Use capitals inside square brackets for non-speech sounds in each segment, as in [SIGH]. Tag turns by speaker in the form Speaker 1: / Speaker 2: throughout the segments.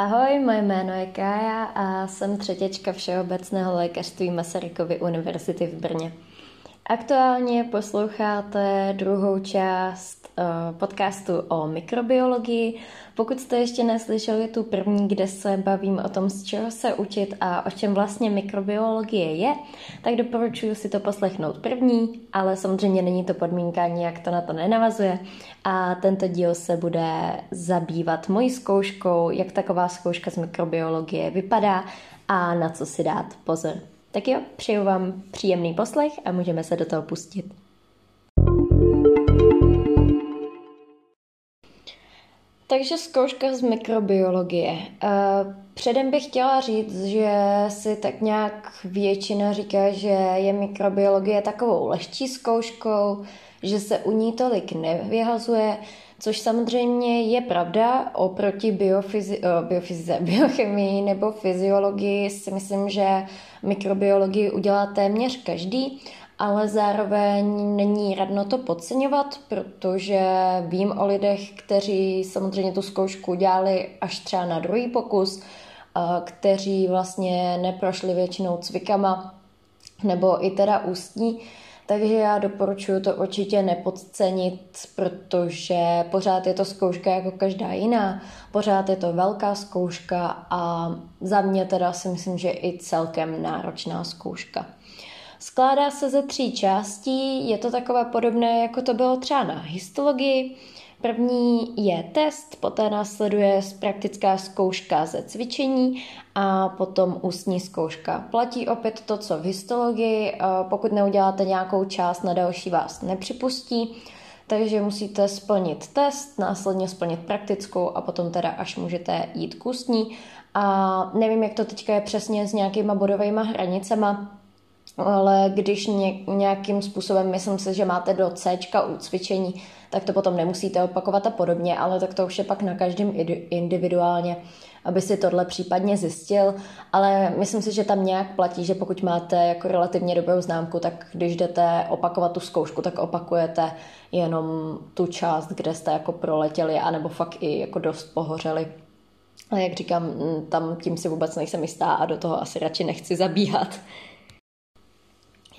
Speaker 1: Ahoj, moje jméno je Kája a jsem třetěčka Všeobecného lékařství Masarykovy univerzity v Brně. Aktuálně posloucháte druhou část uh, podcastu o mikrobiologii. Pokud jste ještě neslyšeli tu první, kde se bavím o tom, z čeho se učit a o čem vlastně mikrobiologie je, tak doporučuji si to poslechnout první, ale samozřejmě není to podmínka, nijak to na to nenavazuje. A tento díl se bude zabývat mojí zkouškou, jak taková zkouška z mikrobiologie vypadá a na co si dát pozor. Tak jo, přeju vám příjemný poslech a můžeme se do toho pustit. Takže zkouška z mikrobiologie. Eh, předem bych chtěla říct, že si tak nějak většina říká, že je mikrobiologie takovou lehčí zkouškou, že se u ní tolik nevyhazuje, což samozřejmě je pravda oproti biofyzi- eh, [LAUGHS] biochemii nebo fyziologii si myslím, že mikrobiologii udělá téměř každý, ale zároveň není radno to podceňovat, protože vím o lidech, kteří samozřejmě tu zkoušku dělali až třeba na druhý pokus, eh, kteří vlastně neprošli většinou cvikama nebo i teda ústní, takže já doporučuji to určitě nepodcenit, protože pořád je to zkouška jako každá jiná, pořád je to velká zkouška a za mě teda si myslím, že i celkem náročná zkouška. Skládá se ze tří částí, je to takové podobné, jako to bylo třeba na histologii. První je test, poté následuje praktická zkouška ze cvičení a potom ústní zkouška. Platí opět to, co v histologii, pokud neuděláte nějakou část, na další vás nepřipustí, takže musíte splnit test, následně splnit praktickou a potom teda až můžete jít k ústní. A nevím, jak to teďka je přesně s nějakýma bodovými hranicema, ale když nějakým způsobem, myslím si, že máte do C u cvičení, tak to potom nemusíte opakovat a podobně, ale tak to už je pak na každém individuálně, aby si tohle případně zjistil, ale myslím si, že tam nějak platí, že pokud máte jako relativně dobrou známku, tak když jdete opakovat tu zkoušku, tak opakujete jenom tu část, kde jste jako proletěli, anebo fakt i jako dost pohořeli. A jak říkám, tam tím si vůbec nejsem jistá a do toho asi radši nechci zabíhat.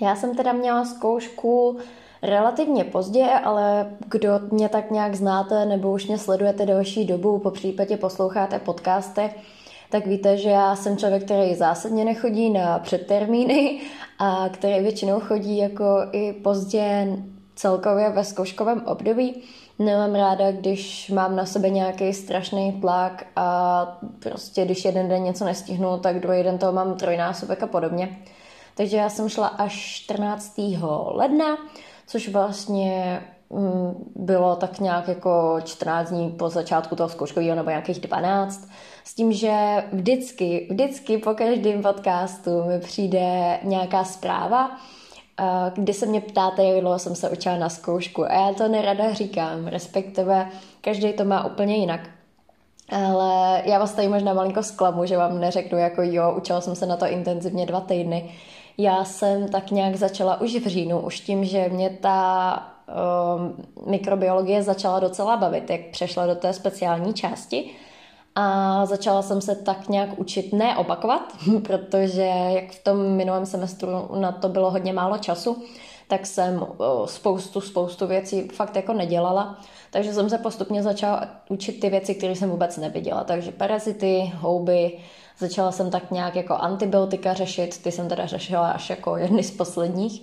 Speaker 1: Já jsem teda měla zkoušku relativně pozdě, ale kdo mě tak nějak znáte nebo už mě sledujete delší dobu, po případě posloucháte podcasty, tak víte, že já jsem člověk, který zásadně nechodí na předtermíny a který většinou chodí jako i pozdě celkově ve zkouškovém období. Nemám ráda, když mám na sebe nějaký strašný tlak a prostě když jeden den něco nestihnu, tak druhý den toho mám trojnásobek a podobně. Takže já jsem šla až 14. ledna, což vlastně mm, bylo tak nějak jako 14 dní po začátku toho zkouškového nebo nějakých 12. S tím, že vždycky, vždycky po každém podcastu mi přijde nějaká zpráva, kdy se mě ptáte, jak dlouho jsem se učila na zkoušku. A já to nerada říkám, respektive každý to má úplně jinak. Ale já vás tady možná malinko zklamu, že vám neřeknu jako jo, učila jsem se na to intenzivně dva týdny já jsem tak nějak začala už v říjnu, už tím, že mě ta uh, mikrobiologie začala docela bavit, jak přešla do té speciální části. A začala jsem se tak nějak učit neopakovat, [LAUGHS] protože jak v tom minulém semestru na to bylo hodně málo času, tak jsem spoustu, spoustu věcí fakt jako nedělala. Takže jsem se postupně začala učit ty věci, které jsem vůbec neviděla. Takže parazity, houby, Začala jsem tak nějak jako antibiotika řešit, ty jsem teda řešila až jako jedny z posledních.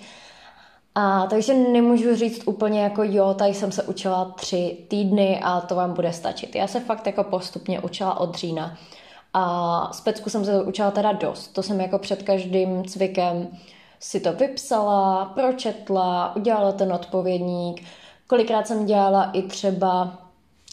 Speaker 1: A takže nemůžu říct úplně jako jo, tady jsem se učila tři týdny a to vám bude stačit. Já se fakt jako postupně učila od října. A z pecku jsem se učila teda dost. To jsem jako před každým cvikem si to vypsala, pročetla, udělala ten odpovědník. Kolikrát jsem dělala i třeba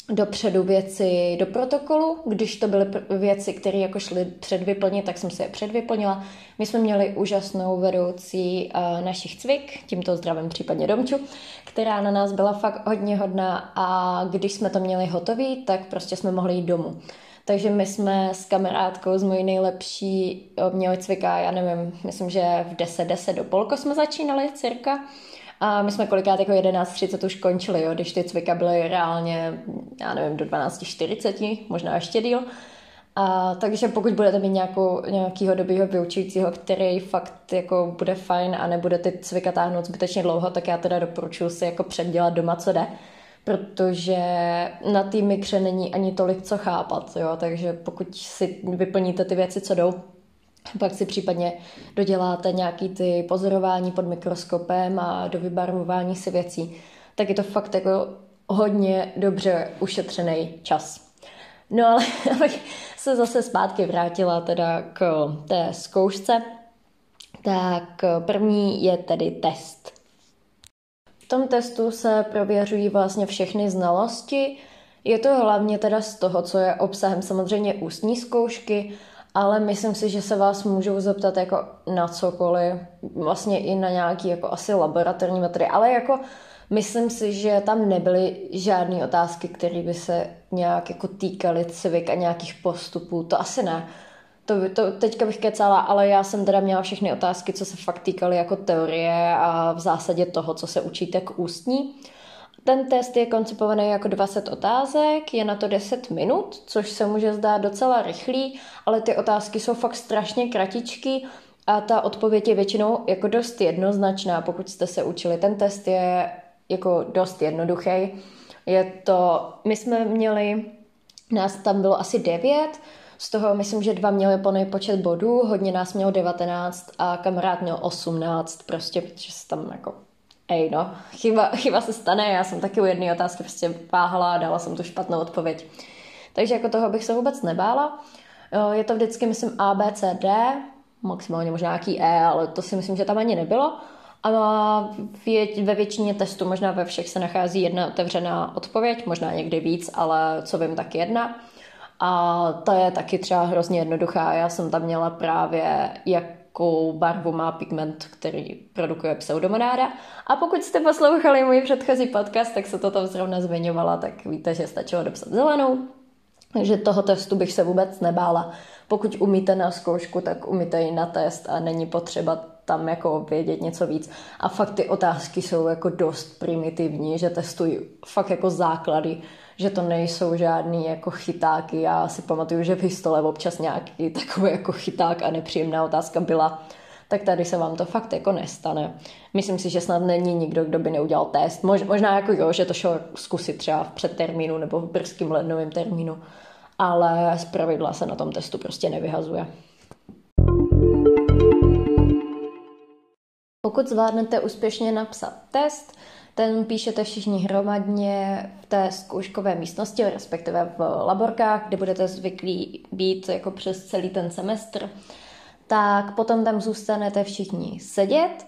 Speaker 1: dopředu věci do protokolu. Když to byly věci, které jako šly předvyplnit, tak jsem si je předvyplnila. My jsme měli úžasnou vedoucí uh, našich cvik, tímto zdravím případně Domču, která na nás byla fakt hodně hodná a když jsme to měli hotový, tak prostě jsme mohli jít domů. Takže my jsme s kamarádkou, z mojí nejlepší, měli cvika, já nevím, myslím, že v 10, 10 do polko jsme začínali cirka. A my jsme kolikrát jako 11.30 už končili, jo, když ty cvika byly reálně, já nevím, do 12.40, možná ještě díl. A, takže pokud budete mít nějakou, nějakýho dobrýho vyučujícího, který fakt jako bude fajn a nebude ty cvika táhnout zbytečně dlouho, tak já teda doporučuji si jako předdělat doma, co jde protože na té mikře není ani tolik co chápat, jo? takže pokud si vyplníte ty věci, co jdou, pak si případně doděláte nějaký ty pozorování pod mikroskopem a do vybarvování si věcí, tak je to fakt jako hodně dobře ušetřený čas. No ale [LAUGHS] abych se zase zpátky vrátila teda k té zkoušce, tak první je tedy test. V tom testu se prověřují vlastně všechny znalosti. Je to hlavně teda z toho, co je obsahem samozřejmě ústní zkoušky, ale myslím si, že se vás můžou zeptat jako na cokoliv, vlastně i na nějaký jako asi laboratorní metody, ale jako myslím si, že tam nebyly žádné otázky, které by se nějak jako týkaly civik a nějakých postupů, to asi ne. To, to teďka bych kecala, ale já jsem teda měla všechny otázky, co se fakt týkaly jako teorie a v zásadě toho, co se učíte k ústní. Ten test je koncipovaný jako 20 otázek, je na to 10 minut, což se může zdát docela rychlý, ale ty otázky jsou fakt strašně kratičky a ta odpověď je většinou jako dost jednoznačná, pokud jste se učili. Ten test je jako dost jednoduchý. Je to, my jsme měli, nás tam bylo asi 9, z toho myslím, že dva měli plný počet bodů, hodně nás mělo 19 a kamarád měl 18, prostě, protože se tam jako Ej no, chyba, chyba se stane, já jsem taky u jedné otázky prostě váhala a dala jsem tu špatnou odpověď. Takže jako toho bych se vůbec nebála. Je to vždycky, myslím, A, B, C, D, maximálně možná nějaký E, ale to si myslím, že tam ani nebylo. A ve většině testů, možná ve všech se nachází jedna otevřená odpověď, možná někdy víc, ale co vím, tak jedna. A ta je taky třeba hrozně jednoduchá. Já jsem tam měla právě, jakou barvu má pigment, který produkuje pseudomonáda. A pokud jste poslouchali můj předchozí podcast, tak se to tam zrovna zmiňovala, tak víte, že stačilo dopsat zelenou. Takže toho testu bych se vůbec nebála. Pokud umíte na zkoušku, tak umíte i na test a není potřeba tam jako vědět něco víc. A fakt ty otázky jsou jako dost primitivní, že testují fakt jako základy že to nejsou žádný jako chytáky. Já si pamatuju, že v histole občas nějaký takový jako chyták a nepříjemná otázka byla, tak tady se vám to fakt jako nestane. Myslím si, že snad není nikdo, kdo by neudělal test. Mož, možná jako jo, že to šlo zkusit třeba v předtermínu nebo v brzkým lednovém termínu, ale z pravidla se na tom testu prostě nevyhazuje. Pokud zvládnete úspěšně napsat test, ten píšete všichni hromadně v té zkouškové místnosti, respektive v laborkách, kde budete zvyklí být jako přes celý ten semestr. Tak potom tam zůstanete všichni sedět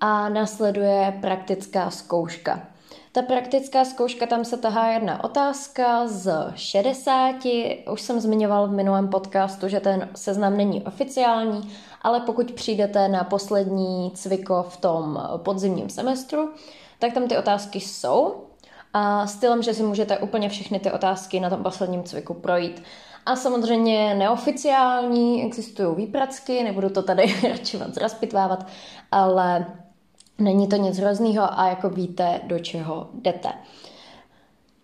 Speaker 1: a nasleduje praktická zkouška. Ta praktická zkouška, tam se tahá jedna otázka z 60. Už jsem zmiňoval v minulém podcastu, že ten seznam není oficiální, ale pokud přijdete na poslední cviko v tom podzimním semestru, tak tam ty otázky jsou a stylem, že si můžete úplně všechny ty otázky na tom posledním cviku projít. A samozřejmě neoficiální, existují výpracky, nebudu to tady [LAUGHS] radši moc rozpitvávat, ale není to nic hroznýho a jako víte, do čeho jdete.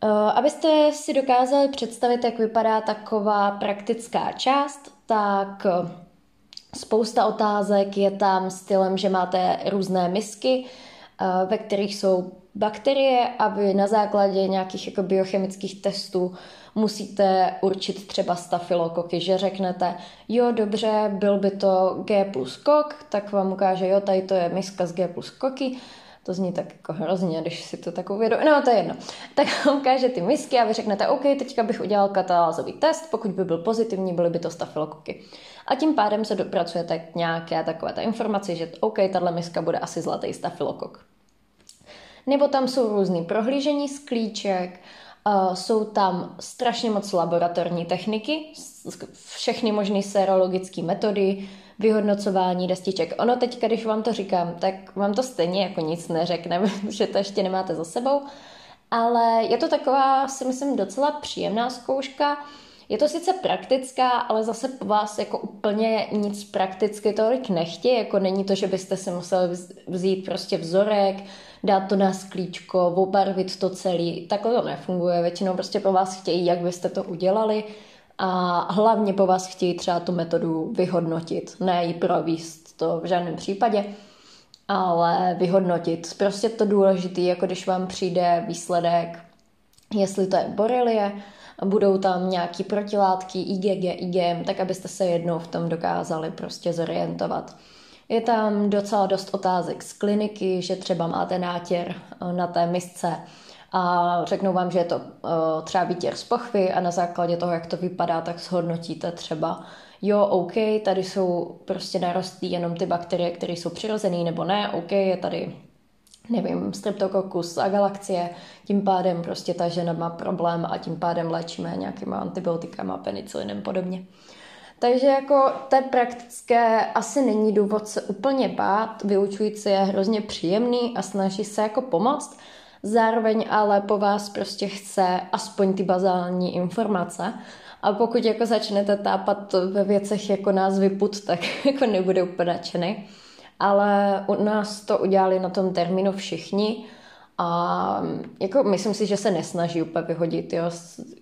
Speaker 1: Eh, abyste si dokázali představit, jak vypadá taková praktická část, tak eh, spousta otázek je tam stylem, že máte různé misky, ve kterých jsou bakterie a vy na základě nějakých jako biochemických testů musíte určit třeba stafilokoky, že řeknete, jo, dobře, byl by to G plus kok, tak vám ukáže, jo, tady to je miska z G plus koky, to zní tak jako hrozně, když si to tak uvědomí. No, to je jedno. Tak [LAUGHS] ukáže ty misky a vy řeknete, OK, teďka bych udělal katalázový test, pokud by byl pozitivní, byly by to stafilokoky. A tím pádem se dopracujete k nějaké takové ta informaci, že OK, tahle miska bude asi zlatý stafilokok. Nebo tam jsou různý prohlížení sklíček, Uh, jsou tam strašně moc laboratorní techniky, všechny možné serologické metody, vyhodnocování destiček. Ono teď, když vám to říkám, tak vám to stejně jako nic neřekne, [LAUGHS] že to ještě nemáte za sebou, ale je to taková, si myslím, docela příjemná zkouška. Je to sice praktická, ale zase po vás jako úplně nic prakticky tolik nechtějí, jako není to, že byste si museli vzít prostě vzorek, dát to na sklíčko, obarvit to celý. Takhle to nefunguje. Většinou prostě po vás chtějí, jak byste to udělali a hlavně po vás chtějí třeba tu metodu vyhodnotit, ne ji províst, to v žádném případě, ale vyhodnotit. Prostě to důležité, jako když vám přijde výsledek, jestli to je borelie, budou tam nějaký protilátky, IgG, IgM, tak abyste se jednou v tom dokázali prostě zorientovat. Je tam docela dost otázek z kliniky, že třeba máte nátěr eh, na té misce a řeknou vám, že je to uh, třeba výtěr z pochvy a na základě toho, jak to vypadá, tak shodnotíte třeba jo, OK, tady jsou prostě narostlí jenom ty bakterie, které jsou přirozené, nebo ne, OK, je tady nevím, streptokokus a galaxie, tím pádem prostě ta žena má problém a tím pádem léčíme nějakýma antibiotikama, penicilinem podobně. Takže jako té praktické asi není důvod se úplně bát, vyučující je hrozně příjemný a snaží se jako pomoct, zároveň ale po vás prostě chce aspoň ty bazální informace a pokud jako začnete tápat ve věcech jako nás vyput, [LAUGHS] tak jako nebude úplně nadšený. Ale u nás to udělali na tom termínu všichni a jako myslím si, že se nesnaží úplně vyhodit, jo.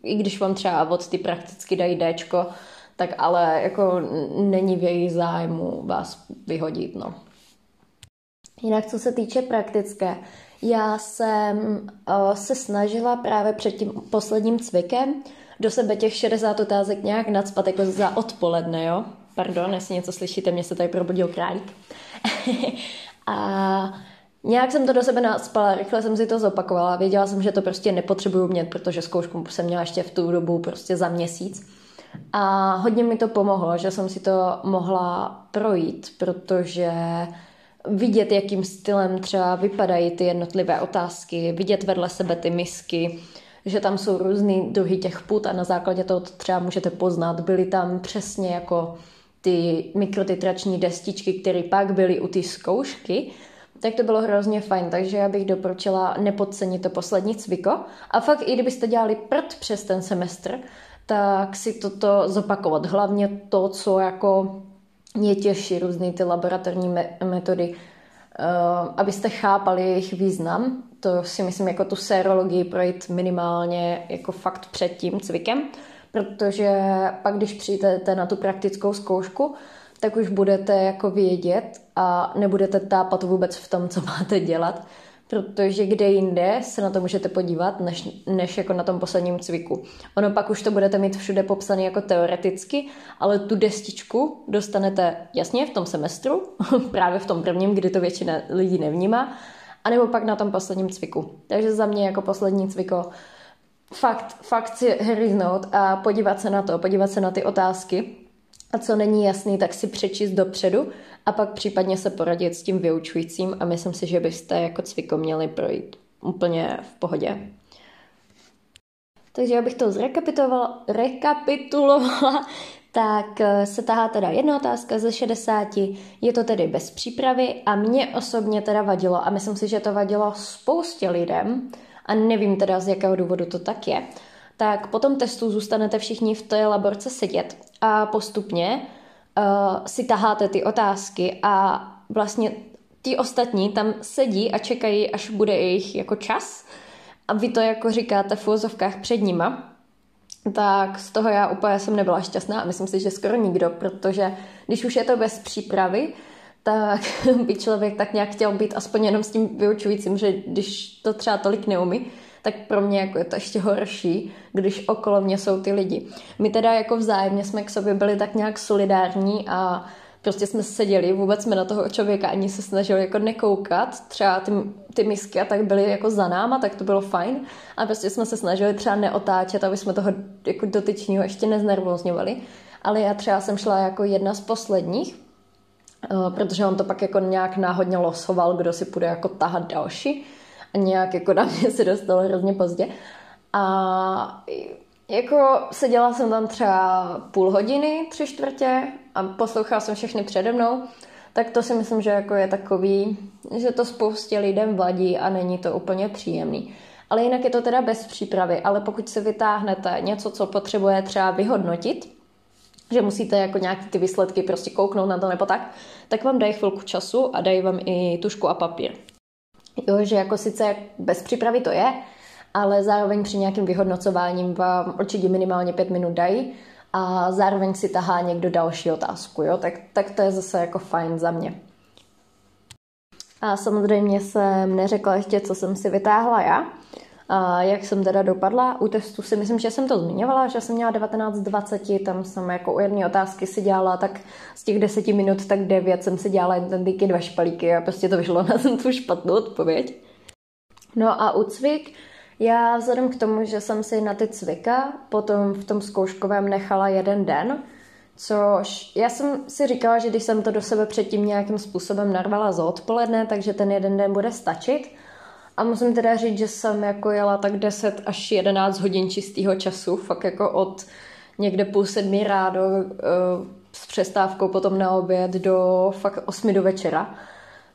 Speaker 1: I když vám třeba od ty prakticky dají Dčko, tak ale jako není v jejich zájmu vás vyhodit, no. Jinak co se týče praktické, já jsem uh, se snažila právě před tím posledním cvikem do sebe těch 60 otázek nějak nadspat jako za odpoledne, jo. Pardon, jestli něco slyšíte, mě se tady probudil králík. [LAUGHS] a nějak jsem to do sebe naspala, rychle jsem si to zopakovala. Věděla jsem, že to prostě nepotřebuju mět, protože zkoušku jsem měla ještě v tu dobu prostě za měsíc. A hodně mi to pomohlo, že jsem si to mohla projít, protože vidět, jakým stylem třeba vypadají ty jednotlivé otázky, vidět vedle sebe ty misky, že tam jsou různý druhy těch put a na základě toho to třeba můžete poznat. Byly tam přesně jako ty mikrotitrační destičky, které pak byly u té zkoušky, tak to bylo hrozně fajn, takže já bych doporučila nepodcenit to poslední cviko. A fakt i kdybyste dělali prd přes ten semestr, tak si toto zopakovat. Hlavně to, co jako mě těší, různé ty laboratorní metody, uh, abyste chápali jejich význam. To si myslím jako tu serologii projít minimálně jako fakt před tím cvikem, protože pak, když přijdete na tu praktickou zkoušku, tak už budete jako vědět a nebudete tápat vůbec v tom, co máte dělat, protože kde jinde se na to můžete podívat, než, než jako na tom posledním cviku. Ono pak už to budete mít všude popsané jako teoreticky, ale tu destičku dostanete jasně v tom semestru, [LAUGHS] právě v tom prvním, kdy to většina lidí nevnímá, anebo pak na tom posledním cviku. Takže za mě jako poslední cviko fakt, fakt si hryznout a podívat se na to, podívat se na ty otázky, a co není jasný, tak si přečíst dopředu a pak případně se poradit s tím vyučujícím a myslím si, že byste jako cviko měli projít úplně v pohodě. Takže abych to zrekapitulovala, rekapitulovala, [LAUGHS] tak eh, se tahá teda jedna otázka ze 60, je to tedy bez přípravy a mě osobně teda vadilo a myslím si, že to vadilo spoustě lidem a nevím teda z jakého důvodu to tak je, tak po tom testu zůstanete všichni v té laborce sedět a postupně uh, si taháte ty otázky a vlastně ty ostatní tam sedí a čekají, až bude jejich jako čas. A vy to jako říkáte v úzovkách před nima, tak z toho já úplně jsem nebyla šťastná a myslím si, že skoro nikdo, protože když už je to bez přípravy, tak [LAUGHS] by člověk tak nějak chtěl být aspoň jenom s tím vyučujícím, že když to třeba tolik neumí, tak pro mě jako je to ještě horší, když okolo mě jsou ty lidi. My teda jako vzájemně jsme k sobě byli tak nějak solidární a prostě jsme seděli, vůbec jsme na toho člověka ani se snažili jako nekoukat, třeba ty, ty misky a tak byly jako za náma, tak to bylo fajn. A prostě jsme se snažili třeba neotáčet, aby jsme toho jako dotyčního ještě neznervozňovali, ale já třeba jsem šla jako jedna z posledních, eh, protože on to pak jako nějak náhodně losoval, kdo si půjde jako tahat další a nějak jako na mě se dostalo hrozně pozdě. A jako seděla jsem tam třeba půl hodiny, tři čtvrtě a poslouchala jsem všechny přede mnou, tak to si myslím, že jako je takový, že to spoustě lidem vadí a není to úplně příjemný. Ale jinak je to teda bez přípravy, ale pokud si vytáhnete něco, co potřebuje třeba vyhodnotit, že musíte jako nějaký ty výsledky prostě kouknout na to nebo tak, tak vám dají chvilku času a dají vám i tušku a papír. Jo, že jako sice bez přípravy to je, ale zároveň při nějakým vyhodnocováním vám určitě minimálně pět minut dají a zároveň si tahá někdo další otázku, jo? Tak, tak to je zase jako fajn za mě. A samozřejmě jsem neřekla ještě, co jsem si vytáhla já. A jak jsem teda dopadla u testu si myslím, že jsem to zmiňovala, že jsem měla 19-20, tam jsem jako u jedné otázky si dělala tak z těch 10 minut, tak 9 jsem si dělala díky dva špalíky a prostě to vyšlo na [LAUGHS] tu špatnou odpověď. No a u cvik, já vzhledem k tomu, že jsem si na ty cvika potom v tom zkouškovém nechala jeden den, Což já jsem si říkala, že když jsem to do sebe předtím nějakým způsobem narvala za odpoledne, takže ten jeden den bude stačit. A musím teda říct, že jsem jako jela tak 10 až 11 hodin čistého času, fakt jako od někde půl sedmi rádo uh, s přestávkou potom na oběd do fakt 8 do večera.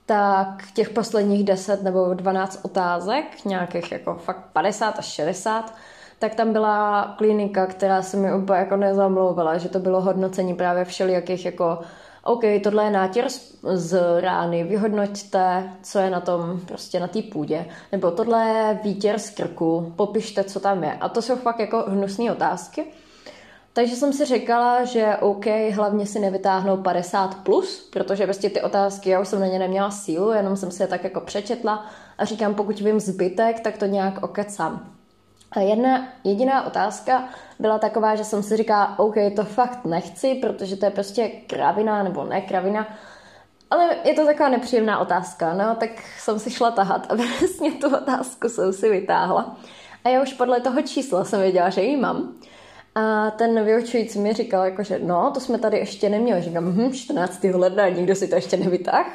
Speaker 1: Tak těch posledních 10 nebo 12 otázek, nějakých jako fakt 50 až 60, tak tam byla klinika, která se mi úplně jako nezamlouvala, že to bylo hodnocení právě všelijakých jako OK, tohle je nátěr z rány, vyhodnoťte, co je na tom, prostě na té půdě. Nebo tohle je výtěr z krku, popište, co tam je. A to jsou fakt jako hnusné otázky. Takže jsem si říkala, že OK, hlavně si nevytáhnou 50+, plus, protože prostě ty otázky, já už jsem na ně neměla sílu, jenom jsem si je tak jako přečetla a říkám, pokud vím zbytek, tak to nějak okecám. Jedna jediná otázka byla taková, že jsem si říkala, OK, to fakt nechci, protože to je prostě kravina nebo ne kravina, ale je to taková nepříjemná otázka, no, tak jsem si šla tahat a [LAUGHS] vlastně tu otázku jsem si vytáhla. A já už podle toho čísla jsem věděla, že ji mám. A ten vyučující mi říkal, jako, že no, to jsme tady ještě neměli. Říkám, hm, 14. ledna, nikdo si to ještě nevytáhl.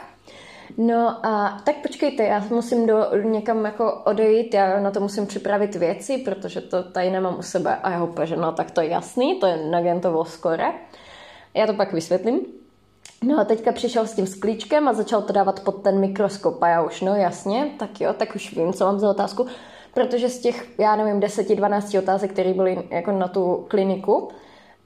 Speaker 1: No a tak počkejte, já musím do, někam jako odejít, já na to musím připravit věci, protože to tady nemám u sebe. A já úplně, no tak to je jasný, to je Nagentovo skore. Já to pak vysvětlím. No a teďka přišel s tím sklíčkem a začal to dávat pod ten mikroskop a já už, no jasně, tak jo, tak už vím, co mám za otázku, protože z těch, já nevím, 10-12 otázek, které byly jako na tu kliniku,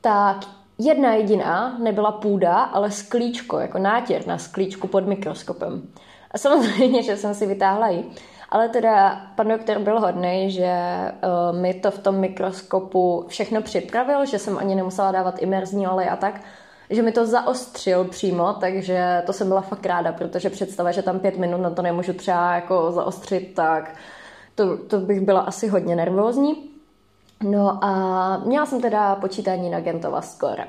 Speaker 1: tak jedna jediná nebyla půda, ale sklíčko, jako nátěr na sklíčku pod mikroskopem. A samozřejmě, že jsem si vytáhla ji. Ale teda pan doktor byl hodný, že uh, mi to v tom mikroskopu všechno připravil, že jsem ani nemusela dávat imerzní olej a tak, že mi to zaostřil přímo, takže to jsem byla fakt ráda, protože představa, že tam pět minut na to nemůžu třeba jako zaostřit, tak to, to bych byla asi hodně nervózní. No a měla jsem teda počítání na Gentova skóre.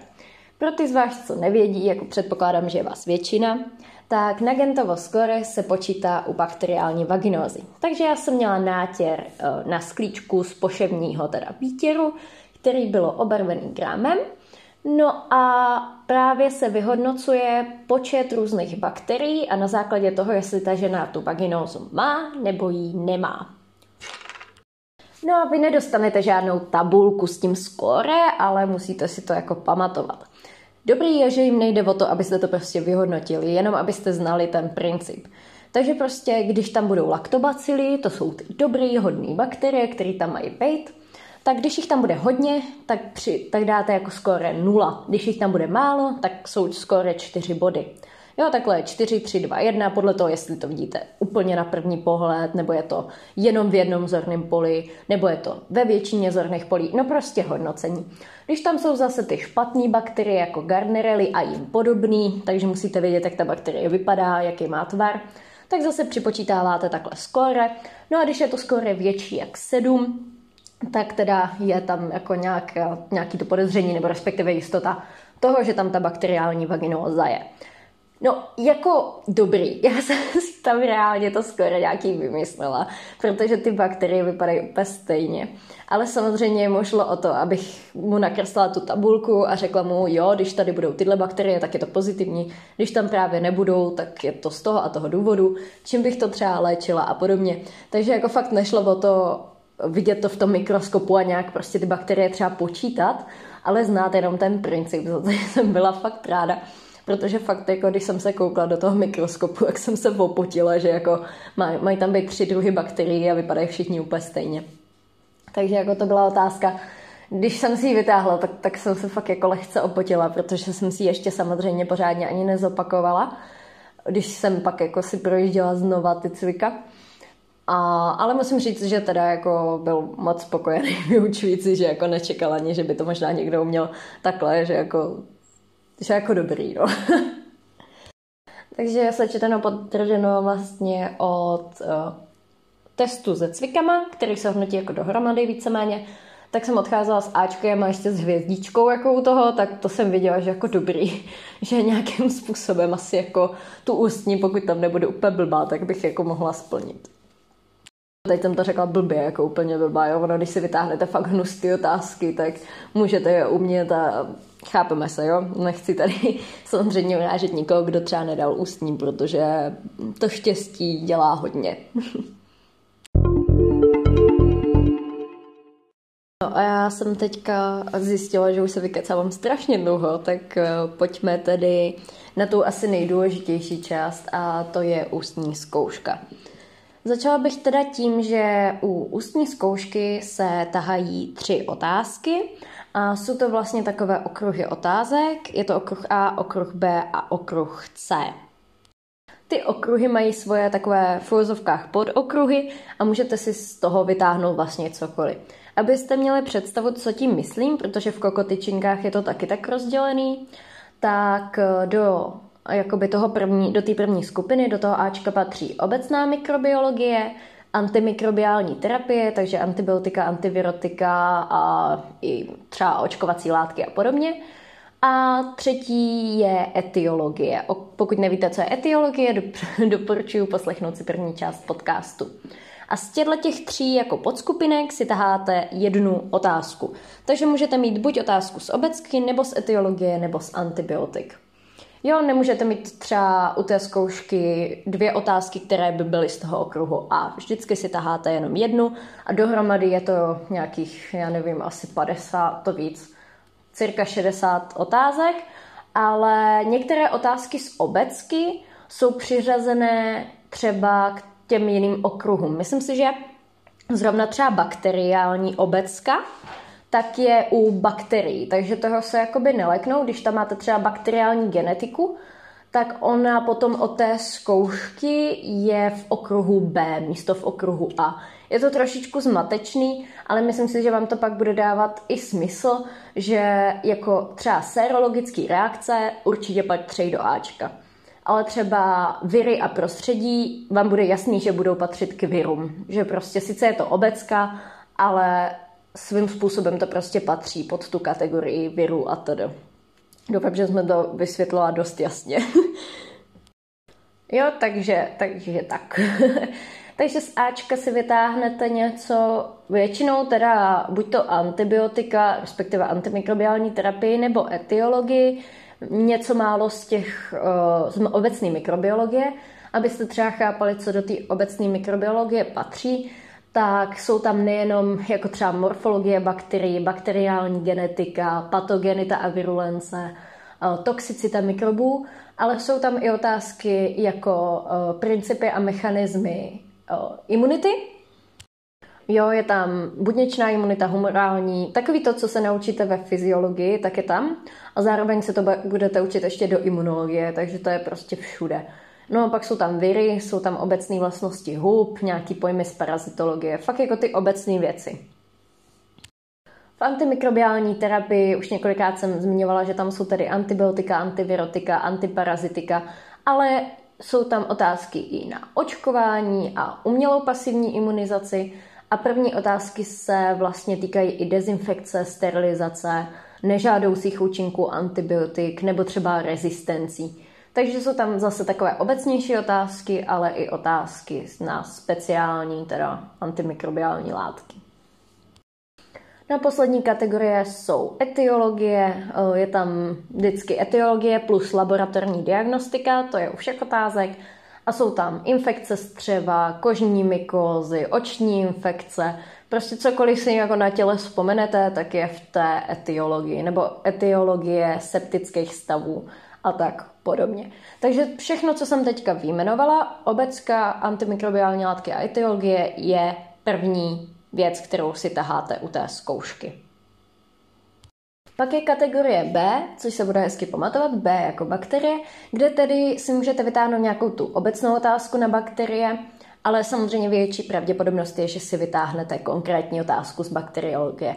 Speaker 1: Pro ty z vás, co nevědí, jako předpokládám, že je vás většina, tak na Gentovo skóre se počítá u bakteriální vaginózy. Takže já jsem měla nátěr eh, na sklíčku z poševního teda výtěru, který byl obarvený grámem. No a právě se vyhodnocuje počet různých bakterií a na základě toho, jestli ta žena tu vaginózu má nebo ji nemá. No a vy nedostanete žádnou tabulku s tím skóre, ale musíte si to jako pamatovat. Dobrý je, že jim nejde o to, abyste to prostě vyhodnotili, jenom abyste znali ten princip. Takže prostě, když tam budou laktobacily, to jsou ty dobrý, hodný bakterie, které tam mají být, tak když jich tam bude hodně, tak, při, tak dáte jako skóre 0. Když jich tam bude málo, tak jsou skóre 4 body. Jo, takhle 4, 3, 2, 1, podle toho, jestli to vidíte úplně na první pohled, nebo je to jenom v jednom zorném poli, nebo je to ve většině zorných polí, no prostě hodnocení. Když tam jsou zase ty špatné bakterie jako Gardnerelli a jim podobný, takže musíte vědět, jak ta bakterie vypadá, jaký má tvar, tak zase připočítáváte takhle skóre. No a když je to skóre větší jak 7, tak teda je tam jako nějak, nějaký to podezření nebo respektive jistota toho, že tam ta bakteriální vaginóza je. No, jako dobrý. [LAUGHS] Já jsem si tam reálně to skoro nějaký vymyslela, protože ty bakterie vypadají úplně stejně. Ale samozřejmě mu šlo o to, abych mu nakreslila tu tabulku a řekla mu, jo, když tady budou tyhle bakterie, tak je to pozitivní. Když tam právě nebudou, tak je to z toho a toho důvodu, čím bych to třeba léčila a podobně. Takže jako fakt nešlo o to vidět to v tom mikroskopu a nějak prostě ty bakterie třeba počítat, ale znát jenom ten princip, za to [LAUGHS] jsem byla fakt ráda protože fakt, jako když jsem se koukla do toho mikroskopu, jak jsem se opotila, že jako maj, mají tam být tři druhy bakterií a vypadají všichni úplně stejně. Takže jako to byla otázka, když jsem si ji vytáhla, tak, tak jsem se fakt jako lehce opotila, protože jsem si ještě samozřejmě pořádně ani nezopakovala, když jsem pak jako si projížděla znova ty cvika. A, ale musím říct, že teda jako byl moc spokojený [LAUGHS] vyučující, že jako nečekal ani, že by to možná někdo uměl takhle, že jako, že jako dobrý, no. [LAUGHS] Takže sečteno podtrženo vlastně od uh, testu se cvikama, který se hodnotí jako dohromady víceméně, tak jsem odcházela s Ačkem a ještě s hvězdičkou jako u toho, tak to jsem viděla, že jako dobrý, [LAUGHS] že nějakým způsobem asi jako tu ústní, pokud tam nebude úplně blbá, tak bych jako mohla splnit. Teď jsem to řekla blbě, jako úplně blbá, jo, ono, když si vytáhnete fakt hnusté otázky, tak můžete je umět a chápeme se, jo. Nechci tady [LAUGHS] samozřejmě urážet nikoho, kdo třeba nedal ústní, protože to štěstí dělá hodně. [LAUGHS] No a já jsem teďka zjistila, že už se vykecávám strašně dlouho, tak eh, pojďme tedy na tu asi nejdůležitější část a to je ústní zkouška. Začala bych teda tím, že u ústní zkoušky se tahají tři otázky a jsou to vlastně takové okruhy otázek. Je to okruh A, okruh B a okruh C. Ty okruhy mají svoje takové v pod podokruhy a můžete si z toho vytáhnout vlastně cokoliv. Abyste měli představu, co tím myslím, protože v kokotyčinkách je to taky tak rozdělený, tak do jakoby toho první, do té první skupiny, do toho Ačka patří obecná mikrobiologie, antimikrobiální terapie, takže antibiotika, antivirotika a i třeba očkovací látky a podobně. A třetí je etiologie. Pokud nevíte, co je etiologie, [LAUGHS] doporučuji poslechnout si první část podcastu. A z těchto těch tří jako podskupinek si taháte jednu otázku. Takže můžete mít buď otázku z obecky, nebo z etiologie, nebo z antibiotik. Jo, nemůžete mít třeba u té zkoušky dvě otázky, které by byly z toho okruhu A. Vždycky si taháte jenom jednu a dohromady je to nějakých, já nevím, asi 50, to víc, cirka 60 otázek, ale některé otázky z obecky jsou přiřazené třeba k těm jiným okruhům. Myslím si, že zrovna třeba bakteriální obecka, tak je u bakterií. Takže toho se jakoby neleknou, když tam máte třeba bakteriální genetiku, tak ona potom od té zkoušky je v okruhu B, místo v okruhu A. Je to trošičku zmatečný, ale myslím si, že vám to pak bude dávat i smysl, že jako třeba serologické reakce určitě patří do Ačka. Ale třeba viry a prostředí, vám bude jasný, že budou patřit k virům. Že prostě sice je to obecka, ale svým způsobem to prostě patří pod tu kategorii virů a tedy. Doufám, že jsme to vysvětlila dost jasně. [LAUGHS] jo, takže, takže tak. [LAUGHS] takže z Ačka si vytáhnete něco, většinou teda buď to antibiotika, respektive antimikrobiální terapii, nebo etiologii, něco málo z těch uh, z obecné mikrobiologie, abyste třeba chápali, co do té obecné mikrobiologie patří, tak jsou tam nejenom jako třeba morfologie bakterií, bakteriální genetika, patogenita a virulence, eh, toxicita mikrobů, ale jsou tam i otázky jako eh, principy a mechanismy eh, imunity. Jo, je tam buněčná imunita, humorální, takový to, co se naučíte ve fyziologii, tak je tam. A zároveň se to budete učit ještě do imunologie, takže to je prostě všude. No a pak jsou tam viry, jsou tam obecné vlastnosti hub, nějaký pojmy z parazitologie, fakt jako ty obecné věci. V antimikrobiální terapii už několikrát jsem zmiňovala, že tam jsou tedy antibiotika, antivirotika, antiparazitika, ale jsou tam otázky i na očkování a umělou pasivní imunizaci. A první otázky se vlastně týkají i dezinfekce, sterilizace, nežádoucích účinků antibiotik nebo třeba rezistencí. Takže jsou tam zase takové obecnější otázky, ale i otázky na speciální, teda antimikrobiální látky. Na poslední kategorie jsou etiologie, eh, je tam vždycky etiologie plus laboratorní diagnostika, to je u všech otázek, a jsou tam infekce střeva, kožní mykózy, oční infekce, prostě cokoliv si jako na těle vzpomenete, tak je v té etiologii, nebo etiologie septických stavů a tak podobně. Takže všechno, co jsem teďka vyjmenovala, obecka, antimikrobiální látky a etiologie je první věc, kterou si taháte u té zkoušky. Pak je kategorie B, což se bude hezky pamatovat, B jako bakterie, kde tedy si můžete vytáhnout nějakou tu obecnou otázku na bakterie ale samozřejmě větší pravděpodobnost je, že si vytáhnete konkrétní otázku z bakteriologie.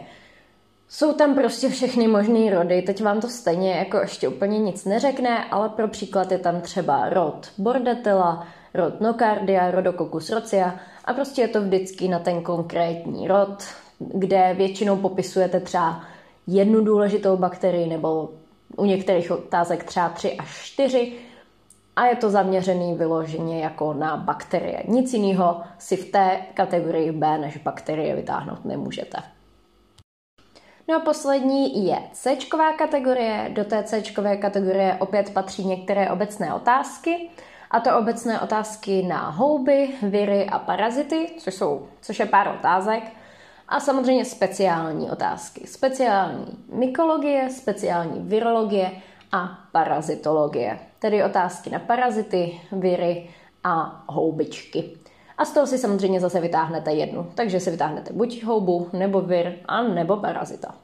Speaker 1: Jsou tam prostě všechny možné rody, teď vám to stejně jako ještě úplně nic neřekne, ale pro příklad je tam třeba rod Bordetella, rod Nocardia, Rhodococcus rocia a prostě je to vždycky na ten konkrétní rod, kde většinou popisujete třeba jednu důležitou bakterii nebo u některých otázek třeba tři až čtyři a je to zaměřený vyloženě jako na bakterie. Nic jiného si v té kategorii B než bakterie vytáhnout nemůžete. No a poslední je C kategorie. Do té C kategorie opět patří některé obecné otázky, a to obecné otázky na houby, viry a parazity, což, jsou, což je pár otázek. A samozřejmě speciální otázky. Speciální mykologie, speciální virologie a parazitologie. Tedy otázky na parazity, viry a houbičky. A z toho si samozřejmě zase vytáhnete jednu. Takže si vytáhnete buď houbu, nebo vir, a nebo parazita.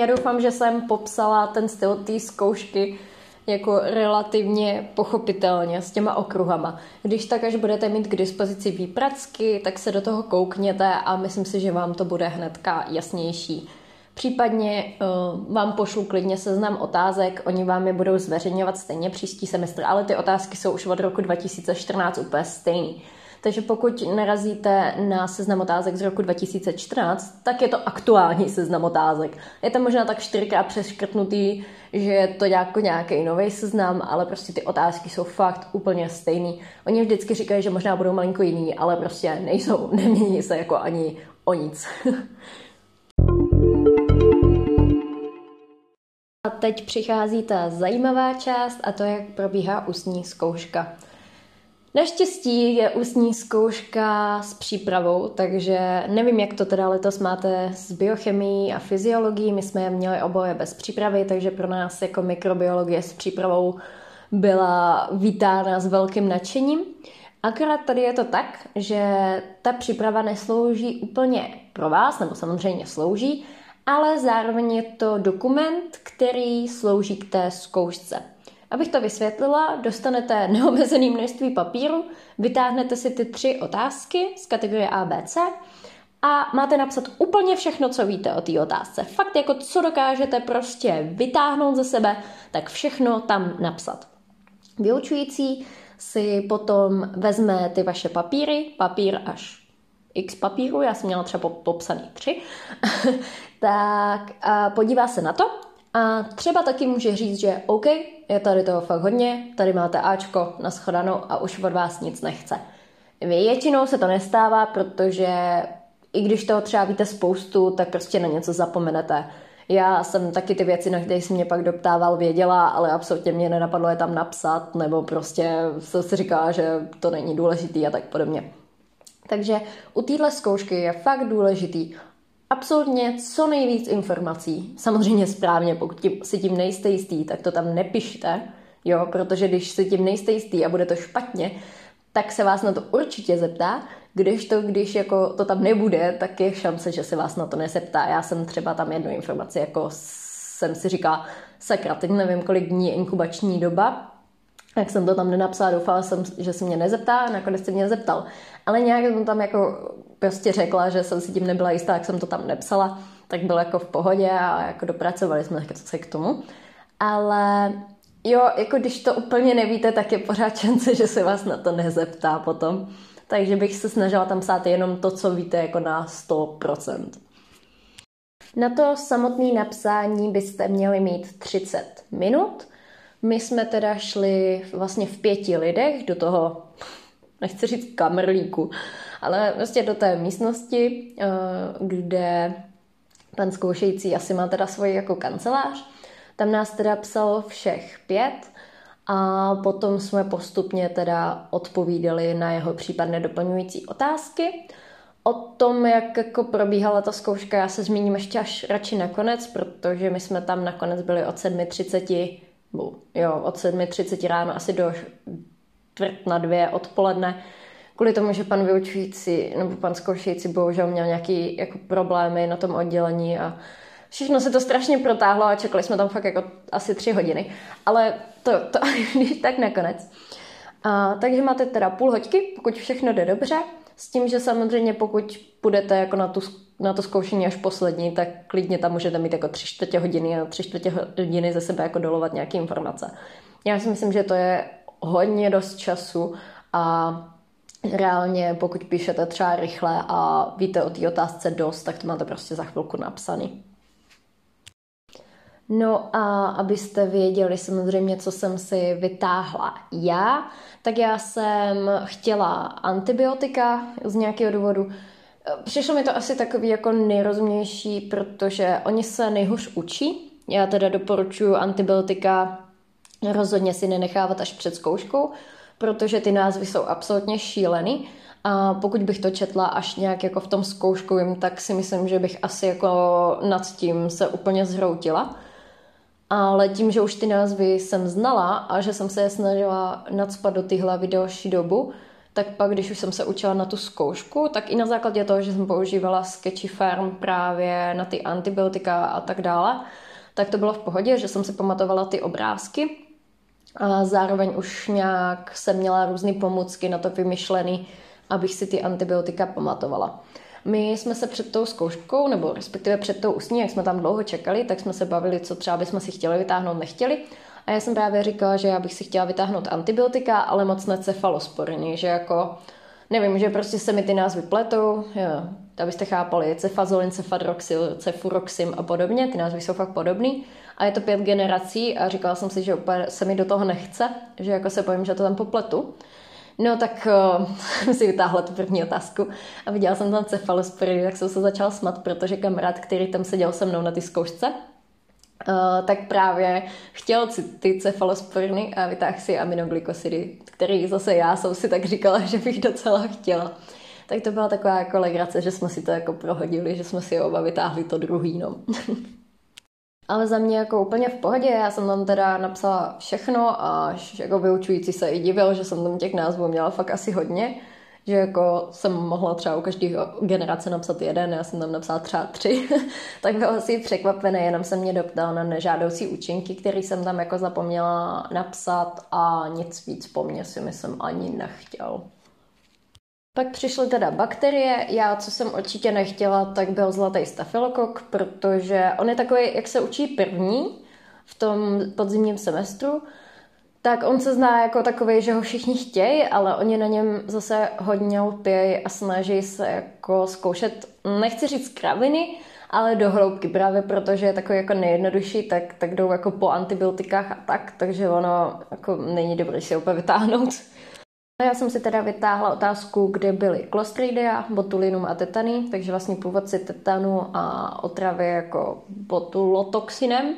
Speaker 1: Já doufám, že jsem popsala ten styl té zkoušky jako relativně pochopitelně s těma okruhama. Když tak, až budete mít k dispozici výpracky, tak se do toho koukněte a myslím si, že vám to bude hnedka jasnější. Případně uh, vám pošlu klidně seznam otázek, oni vám je budou zveřejňovat stejně příští semestr, ale ty otázky jsou už od roku 2014 úplně stejný. Takže pokud narazíte na seznam otázek z roku 2014, tak je to aktuální seznam otázek. Je tam možná tak čtyřikrát přeškrtnutý, že je to jako nějaký nový seznam, ale prostě ty otázky jsou fakt úplně stejný. Oni vždycky říkají, že možná budou malinko jiný, ale prostě nejsou, [LAUGHS] nemění se jako ani o nic. [LAUGHS] A teď přichází ta zajímavá část a to, jak probíhá ústní zkouška. Naštěstí je ústní zkouška s přípravou, takže nevím, jak to teda letos máte s biochemií a fyziologií. My jsme je měli oboje bez přípravy, takže pro nás jako mikrobiologie s přípravou byla vítána s velkým nadšením. Akorát tady je to tak, že ta příprava neslouží úplně pro vás, nebo samozřejmě slouží, ale zároveň je to dokument, který slouží k té zkoušce. Abych to vysvětlila, dostanete neomezené množství papíru, vytáhnete si ty tři otázky z kategorie ABC a máte napsat úplně všechno, co víte o té otázce. Fakt jako co dokážete prostě vytáhnout ze sebe, tak všechno tam napsat. Vyučující si potom vezme ty vaše papíry, papír až x papíru, já jsem měla třeba popsaný tři, tak podívá se na to a třeba taky může říct, že OK, je tady toho fakt hodně, tady máte Ačko na schodanou a už od vás nic nechce. Většinou se to nestává, protože i když toho třeba víte spoustu, tak prostě na něco zapomenete. Já jsem taky ty věci, na které jsem mě pak doptával, věděla, ale absolutně mě nenapadlo je tam napsat, nebo prostě se si říká, že to není důležitý a tak podobně. Takže u téhle zkoušky je fakt důležitý absolutně co nejvíc informací. Samozřejmě správně, pokud tím, si tím nejste jistý, tak to tam nepište, jo, protože když si tím nejste jistý a bude to špatně, tak se vás na to určitě zeptá, když to, když jako to tam nebude, tak je šance, že se vás na to nezeptá. Já jsem třeba tam jednu informaci, jako jsem si říkala, sakra, teď nevím, kolik dní je inkubační doba, jak jsem to tam nenapsala, doufala jsem, že se mě nezeptá, a nakonec se mě zeptal. Ale nějak jsem tam jako prostě řekla, že jsem si tím nebyla jistá, jak jsem to tam nepsala, tak bylo jako v pohodě a jako dopracovali jsme se k tomu. Ale jo, jako když to úplně nevíte, tak je pořád šance, že se vás na to nezeptá potom. Takže bych se snažila tam psát jenom to, co víte jako na 100%. Na to samotné napsání byste měli mít 30 minut. My jsme teda šli vlastně v pěti lidech do toho, nechci říct kamerlíku, ale vlastně do té místnosti, eh, kde pan zkoušející asi má teda svoji jako kancelář. Tam nás teda psalo všech pět a potom jsme postupně teda odpovídali na jeho případné doplňující otázky. O tom, jak jako probíhala ta zkouška, já se zmíním ještě až radši nakonec, protože my jsme tam nakonec byli od 7.30, jo, od 7.30 ráno asi do čtvrt na dvě odpoledne, kvůli tomu, že pan vyučující nebo pan zkoušející bohužel měl nějaký jako problémy na tom oddělení a všechno se to strašně protáhlo a čekali jsme tam fakt jako asi tři hodiny. Ale to, to [LAUGHS] když tak nakonec. A, takže máte teda půl hoďky, pokud všechno jde dobře, s tím, že samozřejmě pokud půjdete jako na, tu, na to zkoušení až poslední, tak klidně tam můžete mít jako tři čtvrtě hodiny a tři čtvrtě hodiny ze sebe jako dolovat nějaké informace. Já si myslím, že to je hodně dost času a reálně, pokud píšete třeba rychle a víte o té otázce dost, tak to máte prostě za chvilku napsaný. No a abyste věděli samozřejmě, co jsem si vytáhla já, tak já jsem chtěla antibiotika z nějakého důvodu. Přišlo mi to asi takový jako nejrozumnější, protože oni se nejhůř učí. Já teda doporučuji antibiotika rozhodně si nenechávat až před zkouškou, protože ty názvy jsou absolutně šílený. A pokud bych to četla až nějak jako v tom zkouškovém, tak si myslím, že bych asi jako nad tím se úplně zhroutila. Ale tím, že už ty názvy jsem znala a že jsem se je snažila nadspat do ty hlavy delší dobu, tak pak, když už jsem se učila na tu zkoušku, tak i na základě toho, že jsem používala Sketchy Farm právě na ty antibiotika a tak dále, tak to bylo v pohodě, že jsem si pamatovala ty obrázky a zároveň už nějak jsem měla různé pomůcky na to vymyšlený, abych si ty antibiotika pamatovala. My jsme se před tou zkouškou, nebo respektive před tou ústní, jak jsme tam dlouho čekali, tak jsme se bavili, co třeba bychom si chtěli vytáhnout, nechtěli. A já jsem právě říkala, že já bych si chtěla vytáhnout antibiotika, ale moc ne cefalosporiny, že jako, nevím, že prostě se mi ty názvy pletou, jo, abyste chápali, cefazolin, cefadroxil, cefuroxim a podobně, ty názvy jsou fakt podobný. A je to pět generací a říkala jsem si, že úplně se mi do toho nechce, že jako se bojím, že to tam popletu. No tak [LAUGHS] uh, si vytáhla tu první otázku a viděla jsem tam cefalosporidy, tak jsem se začala smat, protože kamarád, který tam seděl se mnou na ty zkoušce, uh, tak právě chtěl ty cefalosporiny a vytáhl si aminoglykosidy, který zase já jsem si tak říkala, [LAUGHS] že bych docela chtěla. Tak to byla taková jako legrace, že jsme si to jako prohodili, že jsme si oba vytáhli to druhý, no. [LAUGHS] Ale za mě jako úplně v pohodě, já jsem tam teda napsala všechno a jako vyučující se i divil, že jsem tam těch názvů měla fakt asi hodně, že jako jsem mohla třeba u každé generace napsat jeden, já jsem tam napsala třeba tři, [LAUGHS] tak byl asi překvapený, jenom jsem mě doptal na nežádoucí účinky, který jsem tam jako zapomněla napsat a nic víc po mně si myslím ani nechtěl. Pak přišly teda bakterie. Já, co jsem určitě nechtěla, tak byl zlatý stafilokok, protože on je takový, jak se učí první v tom podzimním semestru, tak on se zná jako takový, že ho všichni chtějí, ale oni na něm zase hodně lpějí a snaží se jako zkoušet, nechci říct kraviny, ale do hloubky právě, protože je takový jako nejjednodušší, tak, tak jdou jako po antibiotikách a tak, takže ono jako není dobré si úplně vytáhnout. Já jsem si teda vytáhla otázku, kde byly Clostridia, botulinum a tetany, takže vlastně původci tetanu a otravy jako botulotoxinem,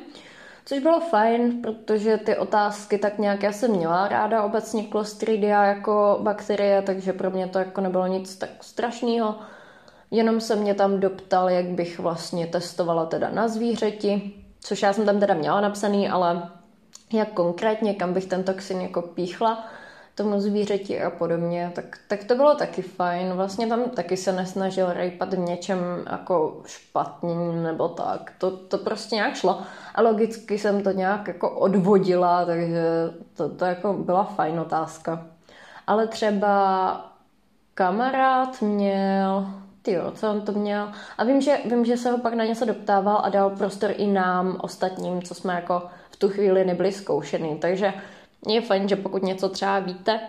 Speaker 1: což bylo fajn, protože ty otázky tak nějak já jsem měla ráda obecně Clostridia jako bakterie, takže pro mě to jako nebylo nic tak strašného. Jenom se mě tam doptal, jak bych vlastně testovala teda na zvířeti, což já jsem tam teda měla napsaný, ale jak konkrétně, kam bych ten toxin jako píchla, tomu zvířeti a podobně, tak, tak to bylo taky fajn. Vlastně tam taky se nesnažil rejpat v něčem jako špatným nebo tak. To, to prostě nějak šlo. A logicky jsem to nějak jako odvodila, takže to, to jako byla fajn otázka. Ale třeba kamarád měl, ty co on to měl? A vím že, vím, že se ho pak na něco doptával a dal prostor i nám, ostatním, co jsme jako v tu chvíli nebyli zkoušený. Takže je fajn, že pokud něco třeba víte,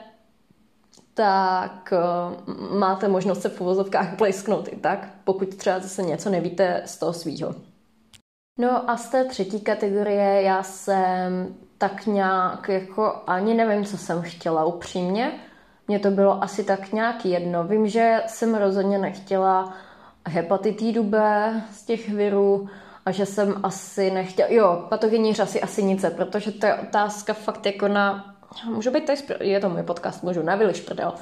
Speaker 1: tak uh, máte možnost se v uvozovkách plesknout i tak, pokud třeba zase něco nevíte z toho svýho. No a z té třetí kategorie já jsem tak nějak jako ani nevím, co jsem chtěla upřímně. Mně to bylo asi tak nějak jedno. Vím, že jsem rozhodně nechtěla hepatitidu B z těch virů, a že jsem asi nechtěla, jo, patogenní řasy asi nice, protože to je otázka fakt jako na, můžu být tady, je to můj podcast, můžu, na Viliš prdel.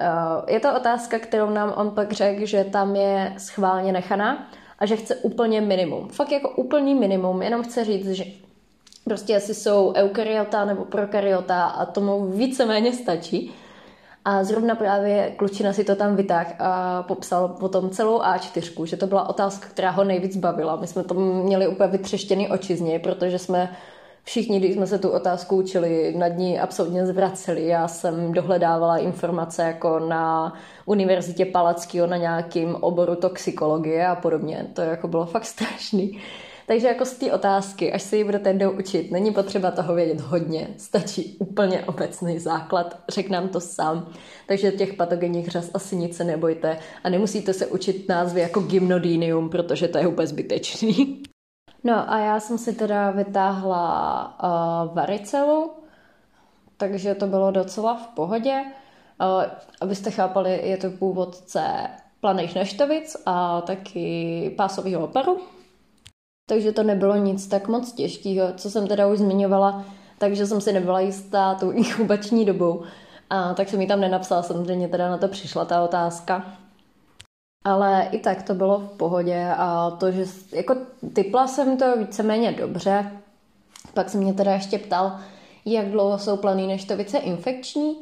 Speaker 1: Uh, je to otázka, kterou nám on pak řekl, že tam je schválně nechaná a že chce úplně minimum. Fakt jako úplný minimum, jenom chce říct, že prostě jestli jsou eukaryota nebo prokaryota a tomu víceméně stačí. A zrovna právě klučina si to tam vytáhl a popsal potom celou A4, že to byla otázka, která ho nejvíc bavila. My jsme to měli úplně vytřeštěný oči z něj, protože jsme Všichni, když jsme se tu otázku učili, nad ní absolutně zvraceli. Já jsem dohledávala informace jako na Univerzitě Palackého na nějakým oboru toxikologie a podobně. To jako bylo fakt strašný. Takže jako z té otázky, až se ji budete jednou učit, není potřeba toho vědět hodně, stačí úplně obecný základ, řek nám to sám. Takže těch patogenních řas asi nic se nebojte a nemusíte se učit názvy jako gymnodinium, protože to je úplně zbytečný. No a já jsem si teda vytáhla uh, varicelu, takže to bylo docela v pohodě. Uh, abyste chápali, je to původce planých neštovic a taky pásového oparu. Takže to nebylo nic tak moc těžkého, co jsem teda už zmiňovala, takže jsem si nebyla jistá tou inkubační dobou. A tak jsem mi tam nenapsala, samozřejmě teda na to přišla ta otázka. Ale i tak to bylo v pohodě a to, že jako typla jsem to víceméně dobře. Pak se mě teda ještě ptal, jak dlouho jsou planý neštovice infekční,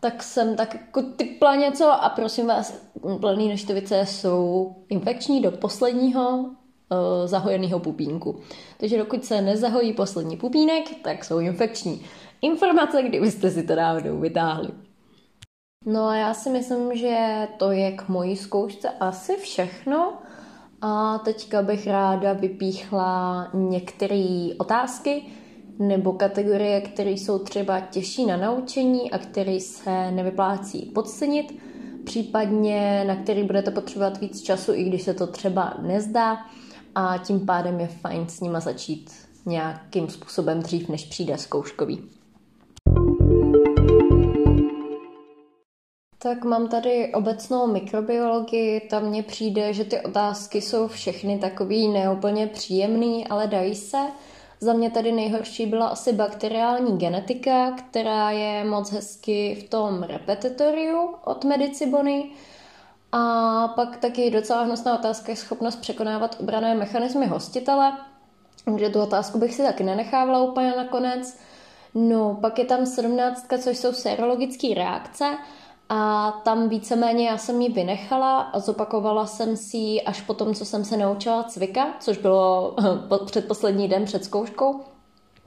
Speaker 1: tak jsem tak jako typla něco a prosím vás, planý neštovice jsou infekční do posledního zahojeného pupínku. Takže dokud se nezahojí poslední pupínek, tak jsou infekční. Informace, kdybyste si to dávno vytáhli. No a já si myslím, že to je k mojí zkoušce asi všechno. A teďka bych ráda vypíchla některé otázky nebo kategorie, které jsou třeba těžší na naučení a které se nevyplácí podcenit, případně na který budete potřebovat víc času, i když se to třeba nezdá a tím pádem je fajn s nima začít nějakým způsobem dřív, než přijde zkouškový. Tak mám tady obecnou mikrobiologii, tam mně přijde, že ty otázky jsou všechny takový neúplně příjemný, ale dají se. Za mě tady nejhorší byla asi bakteriální genetika, která je moc hezky v tom repetitoriu od Medicibony. A pak taky docela hnusná otázka je schopnost překonávat obrané mechanismy hostitele, kde tu otázku bych si taky nenechávala úplně nakonec. No, pak je tam sedmnáctka, což jsou serologické reakce a tam víceméně já jsem ji vynechala a zopakovala jsem si ji až po tom, co jsem se naučila cvika, což bylo [LAUGHS] předposlední den před zkouškou.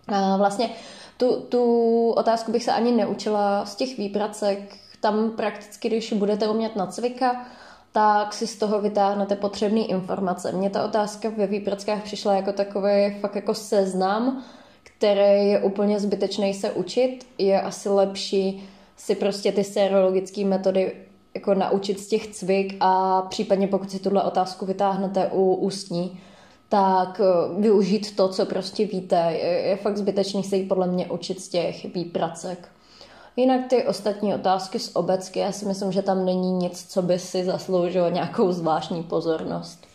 Speaker 1: A vlastně tu, tu otázku bych se ani neučila z těch výpracek. Tam prakticky, když budete umět na cvika, tak si z toho vytáhnete potřebné informace. Mně ta otázka ve výprackách přišla jako takový fakt jako seznam, který je úplně zbytečný se učit. Je asi lepší si prostě ty serologické metody jako naučit z těch cvik a případně pokud si tuhle otázku vytáhnete u ústní, tak eh, využít to, co prostě víte. Je, je fakt zbytečný se jí podle mě učit z těch výpracek. Jinak ty ostatní otázky z obecky, já si myslím, že tam není nic, co by si zasloužilo nějakou zvláštní pozornost.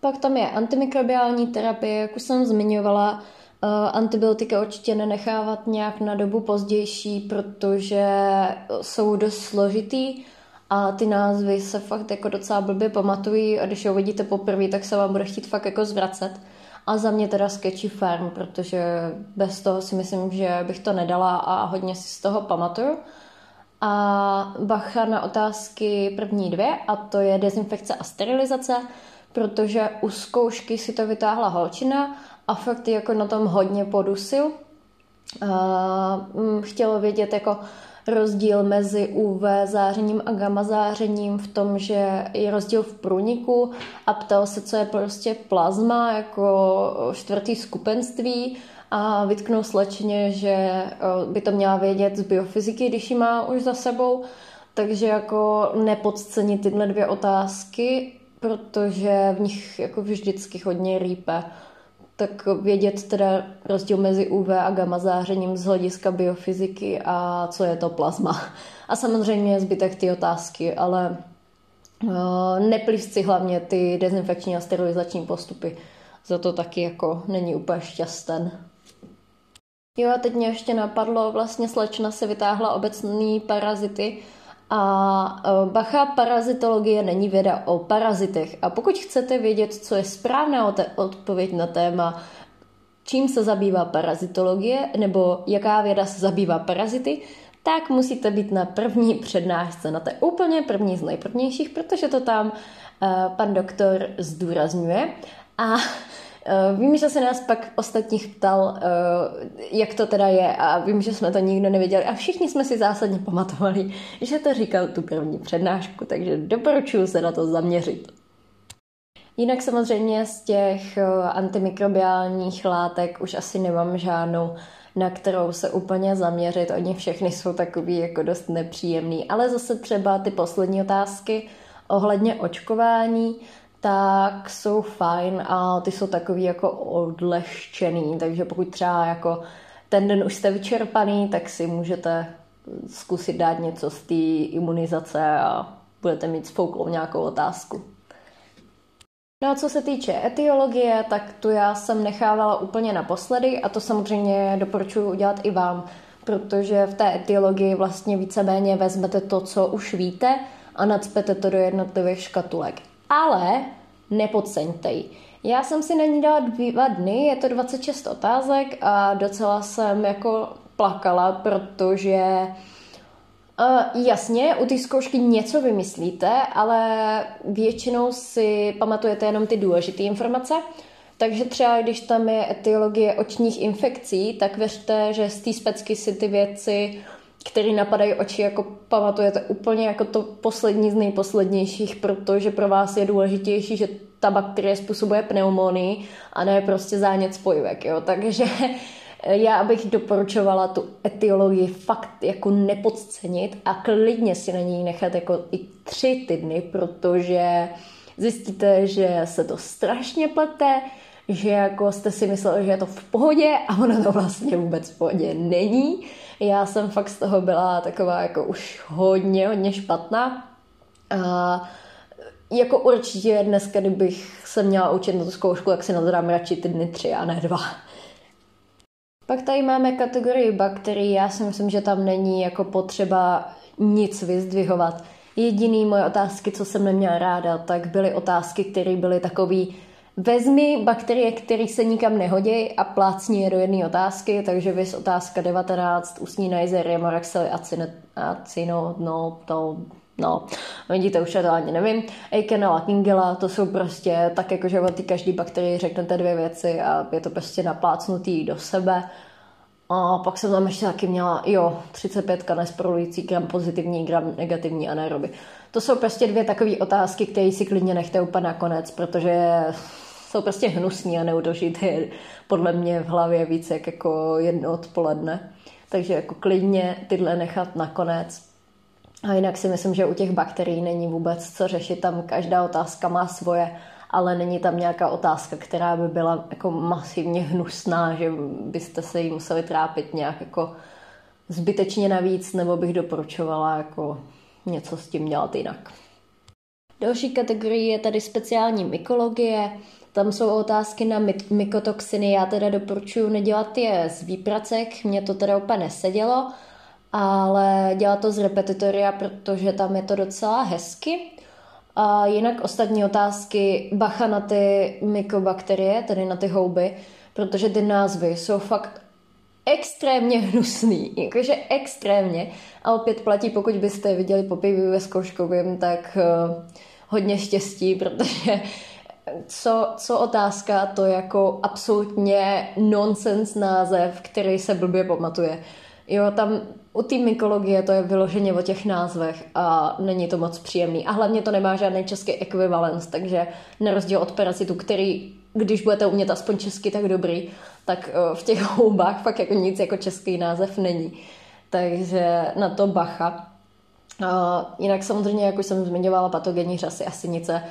Speaker 1: Pak tam je antimikrobiální terapie, jak už jsem zmiňovala, Eh, antibiotika určitě nenechávat nějak na dobu pozdější, protože jsou dost složitý a ty názvy se fakt jako docela blbě pamatují a když je uvidíte poprvé, tak se vám bude chtít fakt jako zvracet. A za mě teda Sketchy Farm, protože bez toho si myslím, že bych to nedala a hodně si z toho pamatuju. A bacha na otázky první dvě, a to je dezinfekce a sterilizace, protože u zkoušky si to vytáhla holčina a fakt jako na tom hodně podusil. Chtělo vědět jako rozdíl mezi UV zářením a gamma zářením v tom, že je rozdíl v průniku a ptal se, co je prostě plazma jako čtvrtý skupenství a vytknul slečně, že by to měla vědět z biofyziky, když ji má už za sebou. Takže jako nepodcenit tyhle dvě otázky, protože v nich jako vždycky hodně rýpe tak vědět teda rozdíl mezi UV a gamma zářením z hlediska biofyziky a co je to plazma. A samozřejmě zbytek ty otázky, ale uh, neplíst si hlavně ty dezinfekční a sterilizační postupy. Za to taky jako není úplně šťasten. Jo a teď mě ještě napadlo, vlastně slečna se vytáhla obecný parazity, a e, bacha, parazitologie není věda o parazitech. A pokud chcete vědět, co je správná odpověď na téma, čím se zabývá parazitologie, nebo jaká věda se zabývá parazity, tak musíte být na první přednášce, na té úplně první z nejprvnějších, protože to tam uh, pan doktor zdůrazňuje. A vím, že se nás pak ostatních ptal, uh, jak to teda je a vím, že jsme to nikdo nevěděli a všichni jsme si zásadně pamatovali, že to říkal tu první přednášku, takže doporučuji se na to zaměřit. Jinak samozřejmě z těch antimikrobiálních látek už asi nemám žádnou, na kterou se úplně zaměřit. Oni všechny jsou takový jako dost nepříjemný. Ale zase třeba ty poslední otázky ohledně očkování, tak jsou fajn a ty jsou takový jako odlehčený, takže pokud třeba jako ten den už jste vyčerpaný, tak si můžete zkusit dát něco z té imunizace a budete mít spouklou nějakou otázku. No a co se týče etiologie, tak tu já jsem nechávala úplně naposledy a to samozřejmě doporučuji udělat i vám, protože v té etiologii vlastně víceméně vezmete to, co už víte a nadspete to do jednotlivých škatulek. Ale nepodceňte ji. Já jsem si na ní dala dva dny, je to 26 otázek a docela jsem jako plakala, protože Uh, jasně, u té zkoušky něco vymyslíte, ale většinou si pamatujete jenom ty důležité informace. Takže třeba když tam je etiologie očních infekcí, tak věřte, že z té specky si ty věci, které napadají oči, jako pamatujete úplně jako to poslední z nejposlednějších, protože pro vás je důležitější, že ta bakterie způsobuje pneumonii a ne prostě zánět spojivek. Jo? Takže [LAUGHS] já bych doporučovala tu etiologii fakt jako nepodcenit a klidně si na ní nechat jako i tři týdny, protože zjistíte, že se to strašně plete, že jako jste si mysleli, že je to v pohodě a ono to vlastně vůbec v pohodě není. Já jsem fakt z toho byla taková jako už hodně, hodně špatná. A jako určitě dneska, kdybych se měla učit na tu zkoušku, tak si na to dám radši ty dny tři a ne dva. Pak tady máme kategorii bakterií. Já si myslím, že tam není jako potřeba nic vyzdvihovat. Jediný moje otázky, co jsem neměla ráda, tak byly otázky, které byly takový Vezmi bakterie, které se nikam nehodí a plácni je do jedné otázky, takže vys otázka 19, ústní Neisseria, Moraxely, acino, no, to, no, vidíte, už to ani nevím. Eikenella, Kingela, to jsou prostě tak jako, že ty každý bakterii řeknete dvě věci a je to prostě naplácnutý do sebe. A pak jsem tam ještě taky měla, jo, 35 nesporulující, gram pozitivní, gram negativní anaeroby. To jsou prostě dvě takové otázky, které si klidně nechte úplně nakonec, protože jsou prostě hnusní a neudržíte je podle mě v hlavě více jak jako jedno odpoledne. Takže jako klidně tyhle nechat nakonec. A jinak si myslím, že u těch bakterií není vůbec co řešit, tam každá otázka má svoje, ale není tam nějaká otázka, která by byla jako masivně hnusná, že byste se jí museli trápit nějak jako zbytečně navíc, nebo bych doporučovala jako něco s tím dělat jinak. Další kategorie je tady speciální mykologie. Tam jsou otázky na mykotoxiny. Já teda doporučuji nedělat je z výpracek, mě to teda úplně nesedělo, ale dělat to z repetitoria, protože tam je to docela hezky. A jinak ostatní otázky, bacha na ty mykobakterie, tedy na ty houby, protože ty názvy jsou fakt extrémně hnusný, jakože extrémně. A opět platí, pokud byste viděli po pivu ve zkouškovém, tak uh, hodně štěstí, protože co, co otázka, to jako absolutně nonsens název, který se blbě pamatuje. Jo, tam u té mykologie to je vyloženě o těch názvech a není to moc příjemný. A hlavně to nemá žádný český ekvivalent, takže na rozdíl od parasitu, který, když budete umět aspoň česky, tak dobrý, tak eh, v těch houbách fakt jako nic jako český název není. Takže na to bacha. A jinak samozřejmě, jak už jsem zmiňovala, patogenní řasy a sinice,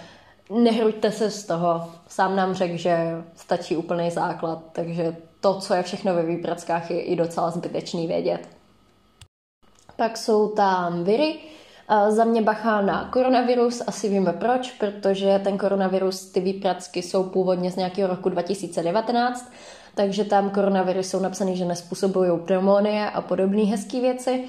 Speaker 1: nehruďte se z toho. Sám nám řekl, že stačí úplný základ, takže to, co je všechno ve výprackách, je i docela zbytečný vědět. Pak jsou tam viry. Za mě bachá na koronavirus, asi víme proč, protože ten koronavirus, ty výpracky jsou původně z nějakého roku 2019, takže tam koronavirus jsou napsané, že nespůsobují pneumonie a podobné hezké věci.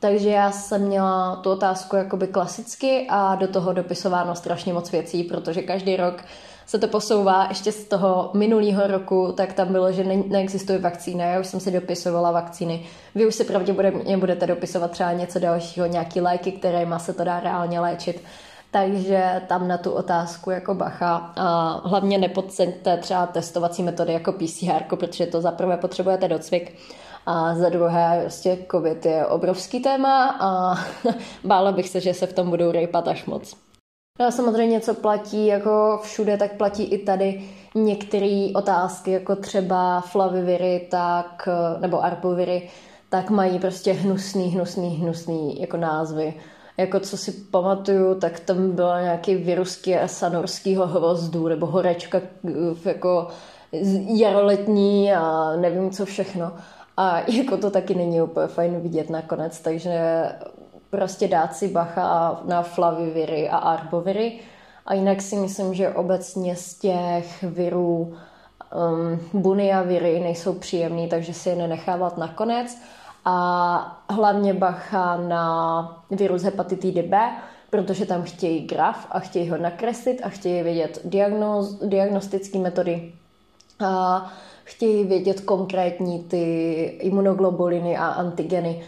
Speaker 1: Takže já jsem měla tu otázku jakoby klasicky a do toho dopisováno strašně moc věcí, protože každý rok se to posouvá ještě z toho minulého roku, tak tam bylo, že ne- neexistuje vakcína. Já už jsem si dopisovala vakcíny. Vy už si pravděpodobně budete dopisovat třeba něco dalšího, nějaký léky, kterými se to dá reálně léčit. takže tam na tu otázku jako bacha. A hlavně nepodceňte třeba testovací metody jako PCR, protože to za prvé potřebujete docvik a za druhé, prostě COVID je obrovský téma a [LAUGHS] bála bych se, že se v tom budou rejpat až moc. No a samozřejmě, co platí jako všude, tak platí i tady některé otázky, jako třeba flaviviry, tak, nebo arboviry, tak mají prostě hnusný, hnusný, hnusný jako názvy. Jako co si pamatuju, tak tam byla nějaký virusky sanorského hrozdu, nebo horečka jako jaroletní a nevím co všechno. A jako to taky není úplně fajn vidět nakonec, takže prostě dát si bacha na flaviviry a arboviry. A jinak si myslím, že obecně z těch virů um, bunia viry nejsou příjemný, takže si je nenechávat nakonec. A hlavně bacha na virus hepatitidy B, protože tam chtějí graf a chtějí ho nakreslit a chtějí vědět diagnoz, diagnostické metody. A chtějí vědět konkrétní ty imunoglobuliny a antigeny.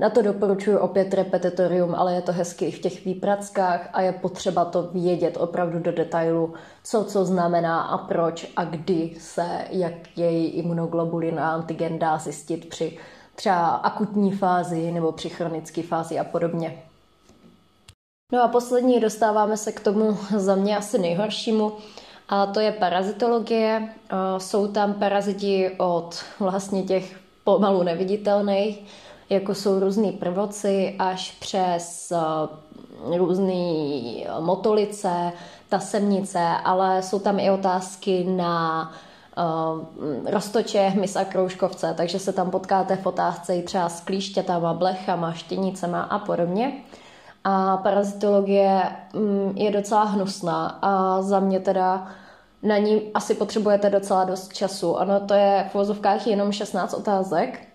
Speaker 1: Na to doporučuji opět repetitorium, ale je to hezky v těch výprackách a je potřeba to vědět opravdu do detailu, co co znamená a proč a kdy se jak její imunoglobulin a antigen dá zjistit při třeba akutní fázi nebo při chronické fázi a podobně. No a poslední dostáváme se k tomu za mě asi nejhoršímu, a to je parazitologie. Jsou tam paraziti od vlastně těch pomalu neviditelných, jako jsou různý prvoci, až přes různé motolice, tasemnice, ale jsou tam i otázky na uh, roztoče, hmyz a kroužkovce, takže se tam potkáte v otázce i třeba s klíšťatama, blechama, štěnicema a podobně. A parazitologie um, je docela hnusná a za mě teda na ní asi potřebujete docela dost času. Ano, to je v vozovkách jenom 16 otázek,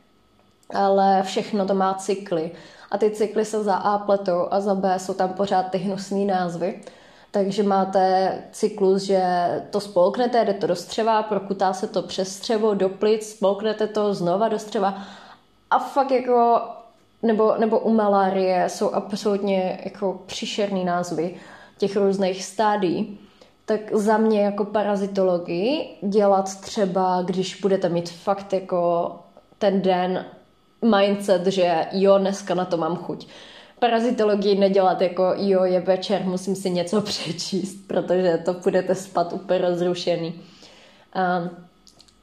Speaker 1: ale všechno to má cykly. A ty cykly se za A pletou a za B jsou tam pořád ty hnusné názvy. Takže máte cyklus, že to spolknete, jde to do střeva, prokutá se to přes střevo, do plic, spolknete to znova do střeva. A fakt jako, nebo, nebo u malárie jsou absolutně jako příšerný názvy těch různých stádí tak za mě jako parazitologii dělat třeba, když budete mít fakt jako ten den mindset, že jo, dneska na to mám chuť. Parazitologii nedělat jako jo, je večer, musím si něco [LAUGHS] přečíst, protože to budete spat úplně rozrušený. Um,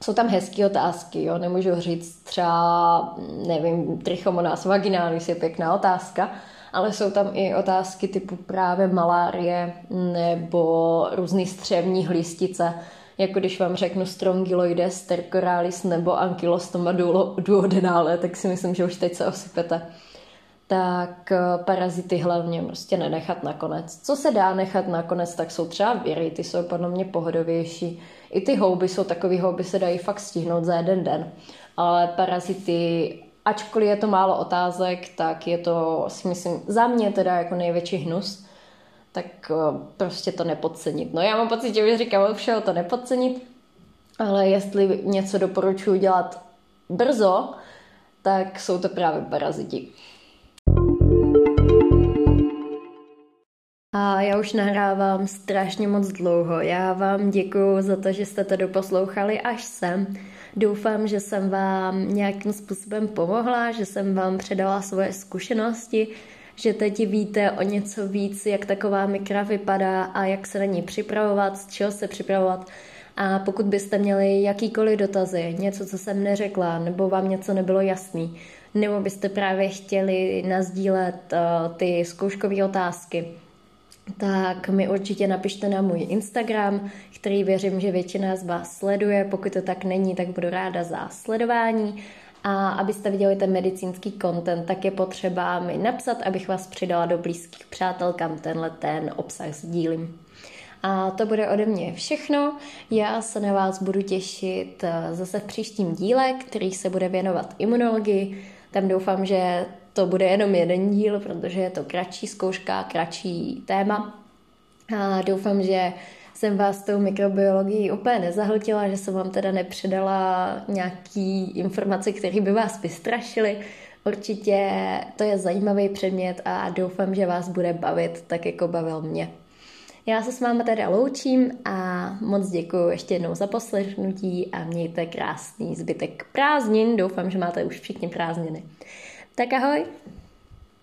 Speaker 1: jsou tam hezké otázky, jo, nemůžu říct třeba, nevím, trichomonas vaginalis je pěkná otázka, ale jsou tam i otázky typu právě malárie nebo různé střevní hlistice, jako když vám řeknu strongyloides, stercoralis nebo ankylostoma duodenale, tak si myslím, že už teď se osypete. Tak eh, parazity hlavně prostě nenechat nakonec. Co se dá nechat nakonec, tak jsou třeba viry, ty jsou podle mě pohodovější. I ty houby jsou takový houby, se dají fakt stihnout za jeden den. Ale parazity ačkoliv je to málo otázek, tak je to, si myslím, za mě teda jako největší hnus, tak eh, prostě to nepodcenit. No já mám pocit, že bych říkám, všeho to nepodcenit, ale jestli něco doporučuji dělat brzo, tak jsou to právě paraziti. A já už nahrávám strašně moc dlouho. Já vám děkuji za to, že jste to doposlouchali až sem. Doufám, že jsem vám nějakým způsobem pomohla, že jsem vám předala svoje zkušenosti, že teď víte o něco víc, jak taková mikra vypadá a jak se na ní připravovat, z čeho se připravovat. A pokud byste měli jakýkoliv dotazy, něco, co jsem neřekla, nebo vám něco nebylo jasný, nebo byste právě chtěli nazdílet uh, ty zkouškové otázky, tak mi určitě napište na můj Instagram, který věřím, že většina z vás sleduje. Pokud to tak není, tak budu ráda za sledování. A abyste viděli ten medicínský content, tak je potřeba mi napsat, abych vás přidala do blízkých přátel, kam tenhle ten obsah sdílím. A to bude ode mě všechno. Já se na vás budu těšit eh, zase v příštím díle, který se bude věnovat imunologii. Tam doufám, že to bude jenom jeden díl, protože je to kratší zkouška, kratší téma. A doufám, že jsem vás tou mikrobiologií úplně nezahltila, že jsem vám teda nepředala nějaký informace, které by vás vystrašily. Určitě to je zajímavý předmět a doufám, že vás bude bavit tak, jako bavil mě. Já se s vámi teda loučím a moc děkuji ještě jednou za poslechnutí a mějte krásný zbytek prázdnin. Doufám, že máte už všichni prázdniny. Tak ahoj!